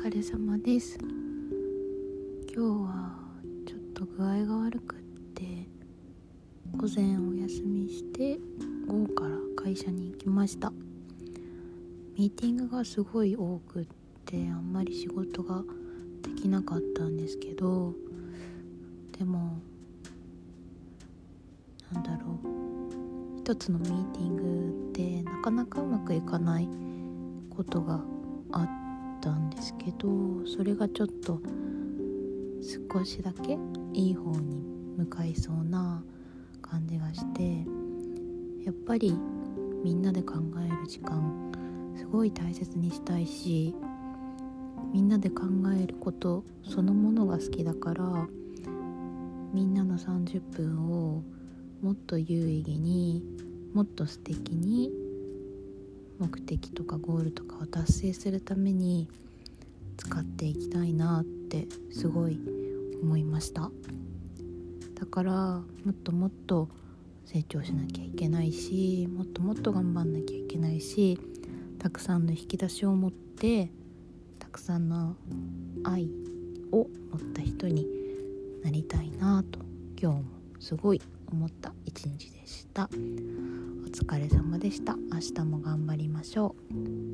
疲れ様です。今日はちょっと具合が悪くって午前お休みして午後から会社に行きました。ミーティングがすごい多くってあんまり仕事ができなかったんですけどでもなんだろう一つのミーティングってなかなかうまくいかないことがあってたんですけどそれがちょっと少しだけいい方に向かいそうな感じがしてやっぱりみんなで考える時間すごい大切にしたいしみんなで考えることそのものが好きだからみんなの30分をもっと有意義にもっと素敵に目的とかゴールとかを達成するために使っていきたいなってすごい思いました。だからもっともっと成長しなきゃいけないしもっともっと頑張んなきゃいけないしたくさんの引き出しを持ってたくさんの愛を持った人になりたいなと今日もすごい思った一日でした。疲れ様でした。明日も頑張りましょう。